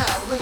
Yeah.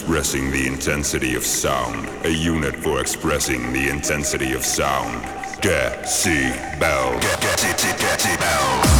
expressing the intensity of sound, a unit for expressing the intensity of sound. Decibel. Decibel.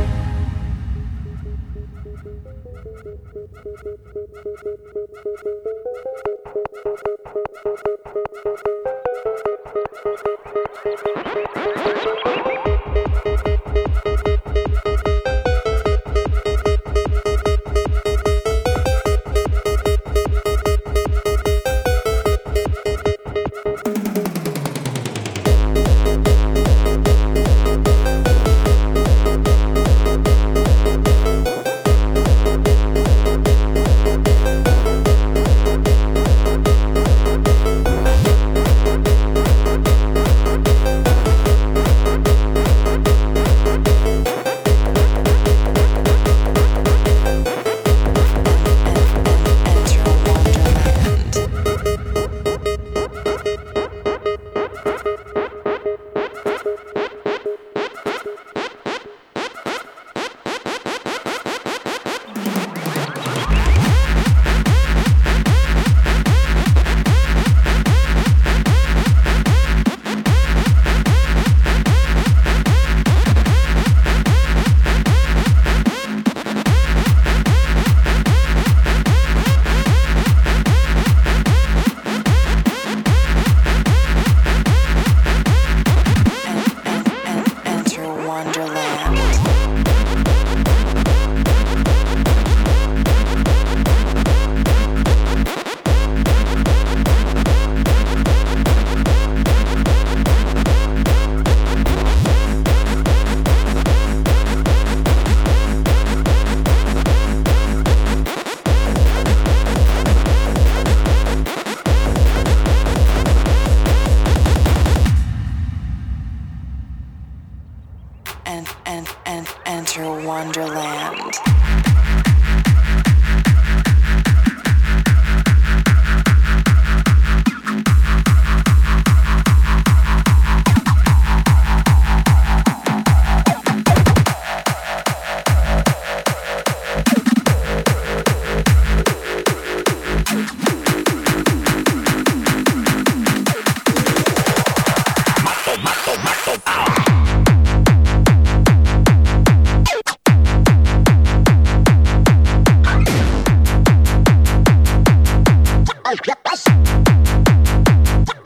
Thank you.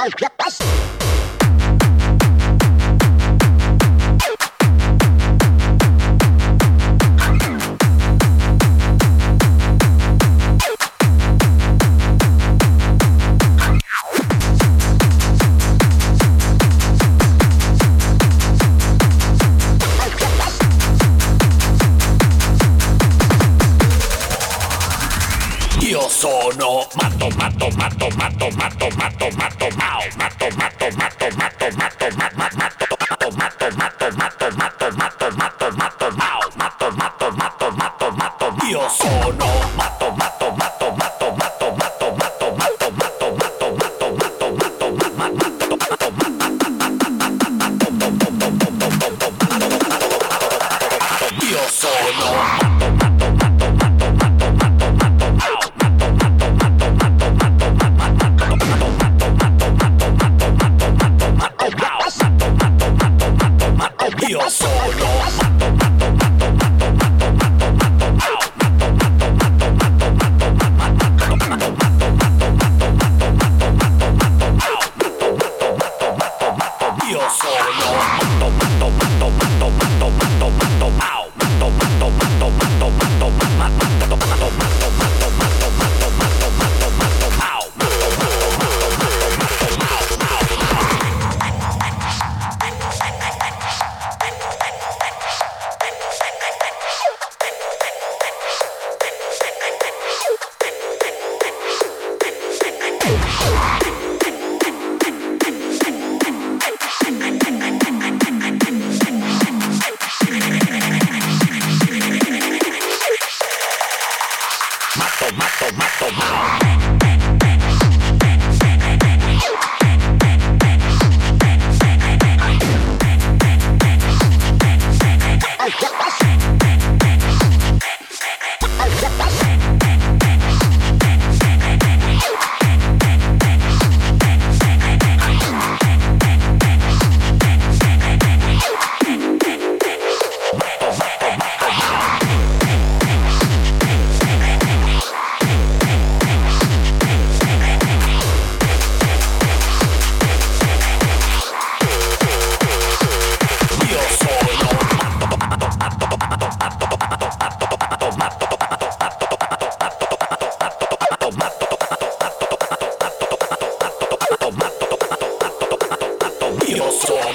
Mas já passou.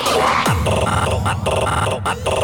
Atom, atom, atom, atom, atom.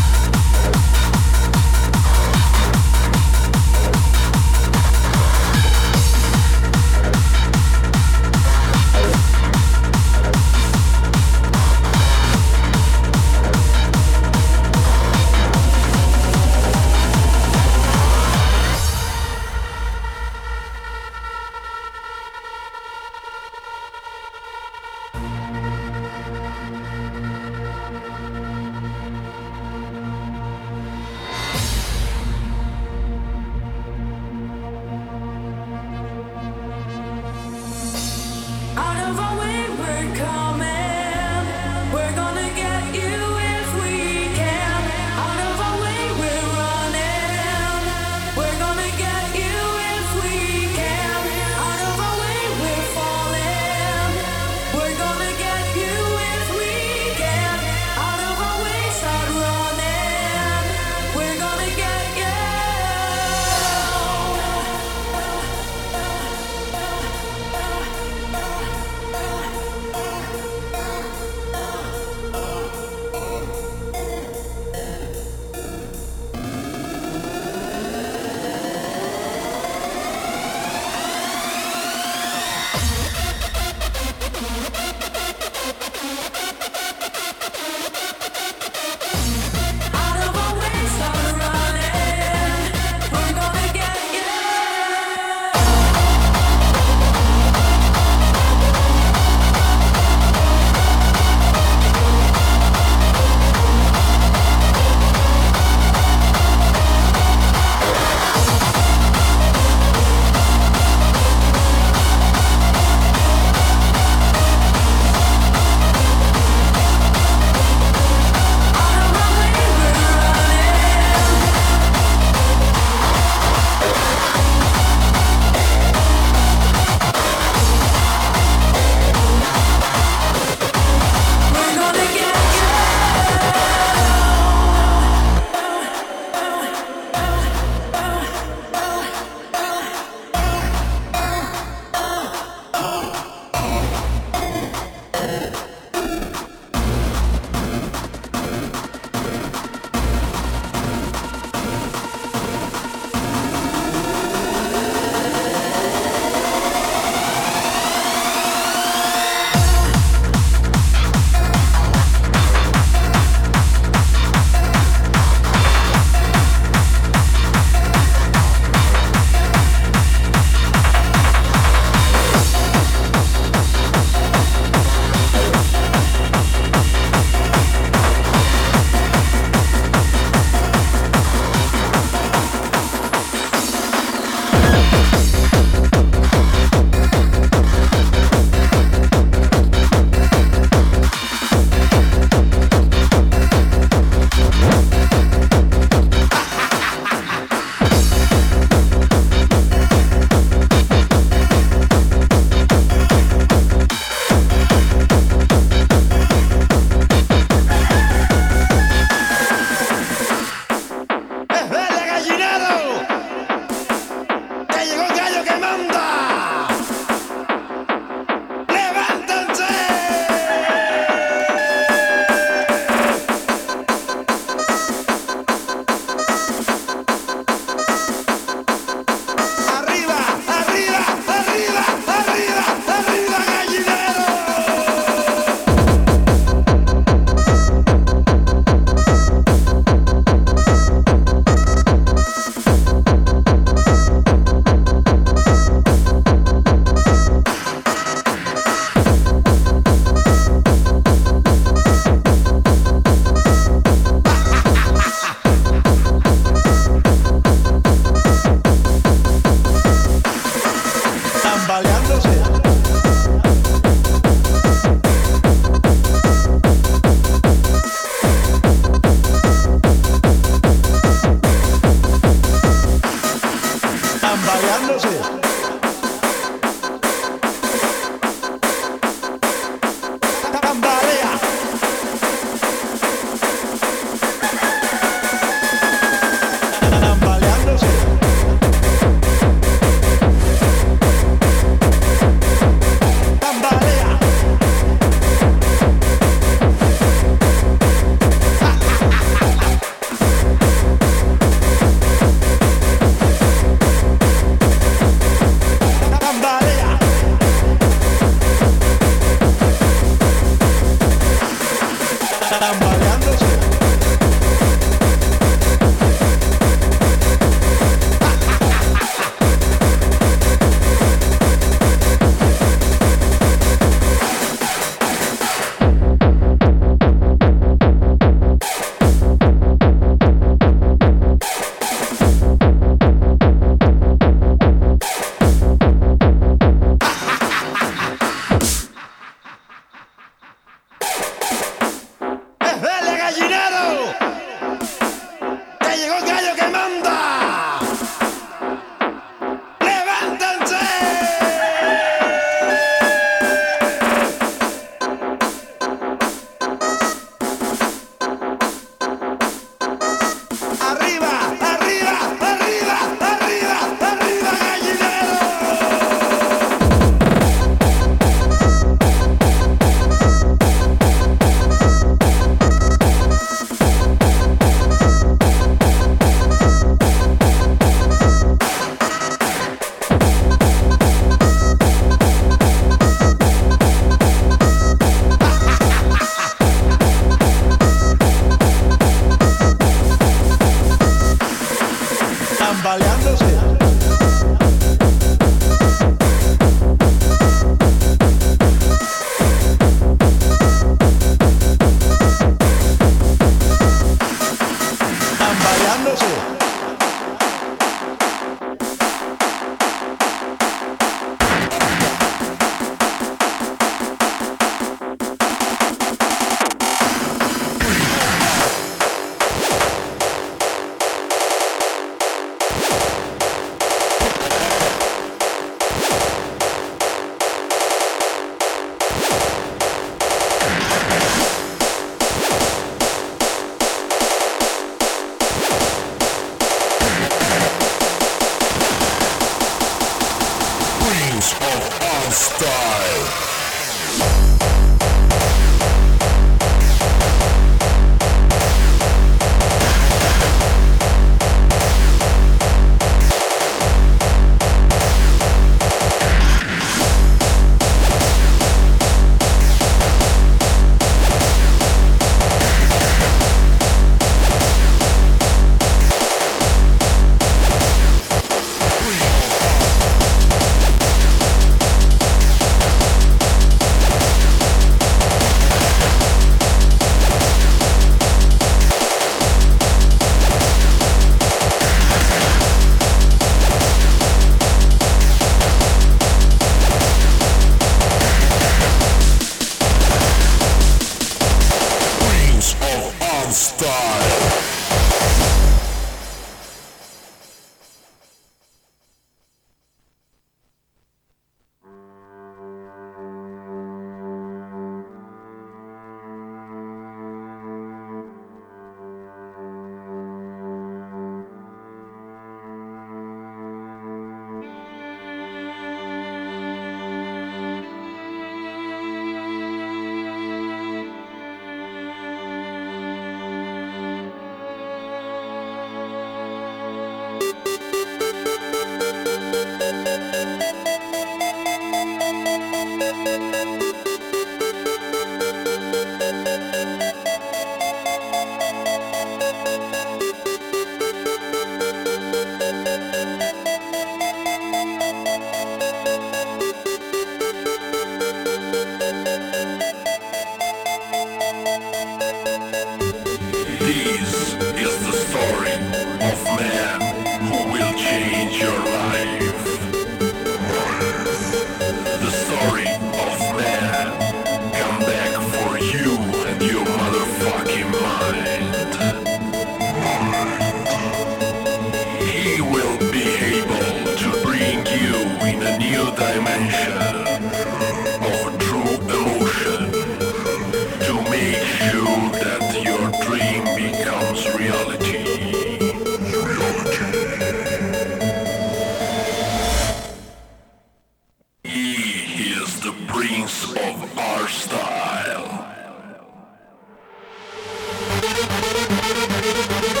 ধরে ধরে ধরে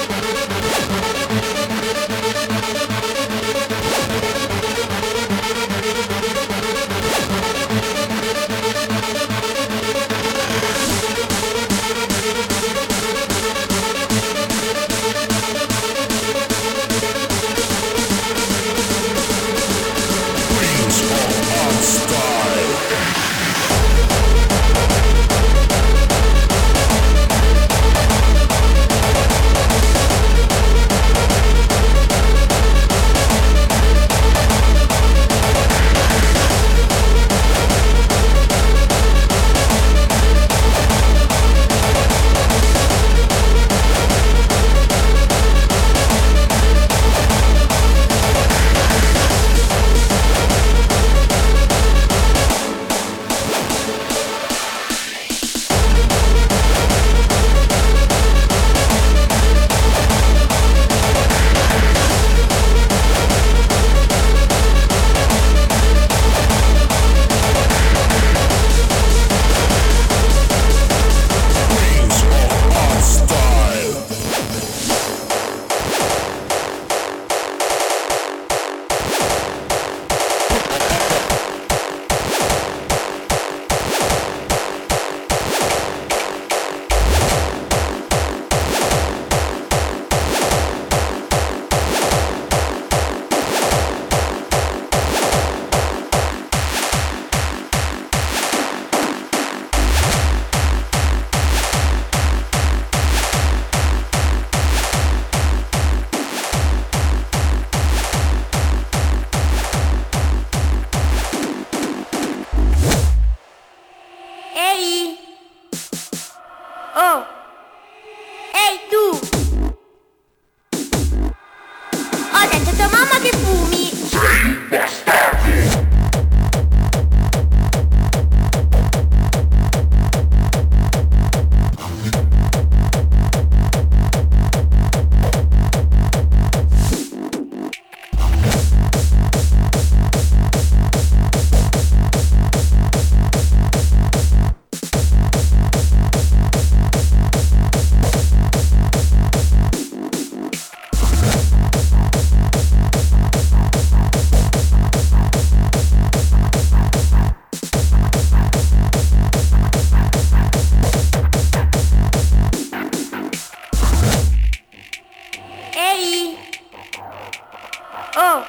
Oh!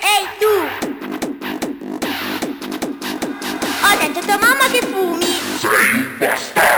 Ehi tu! Ho detto tua mamma che fumi! Ehi!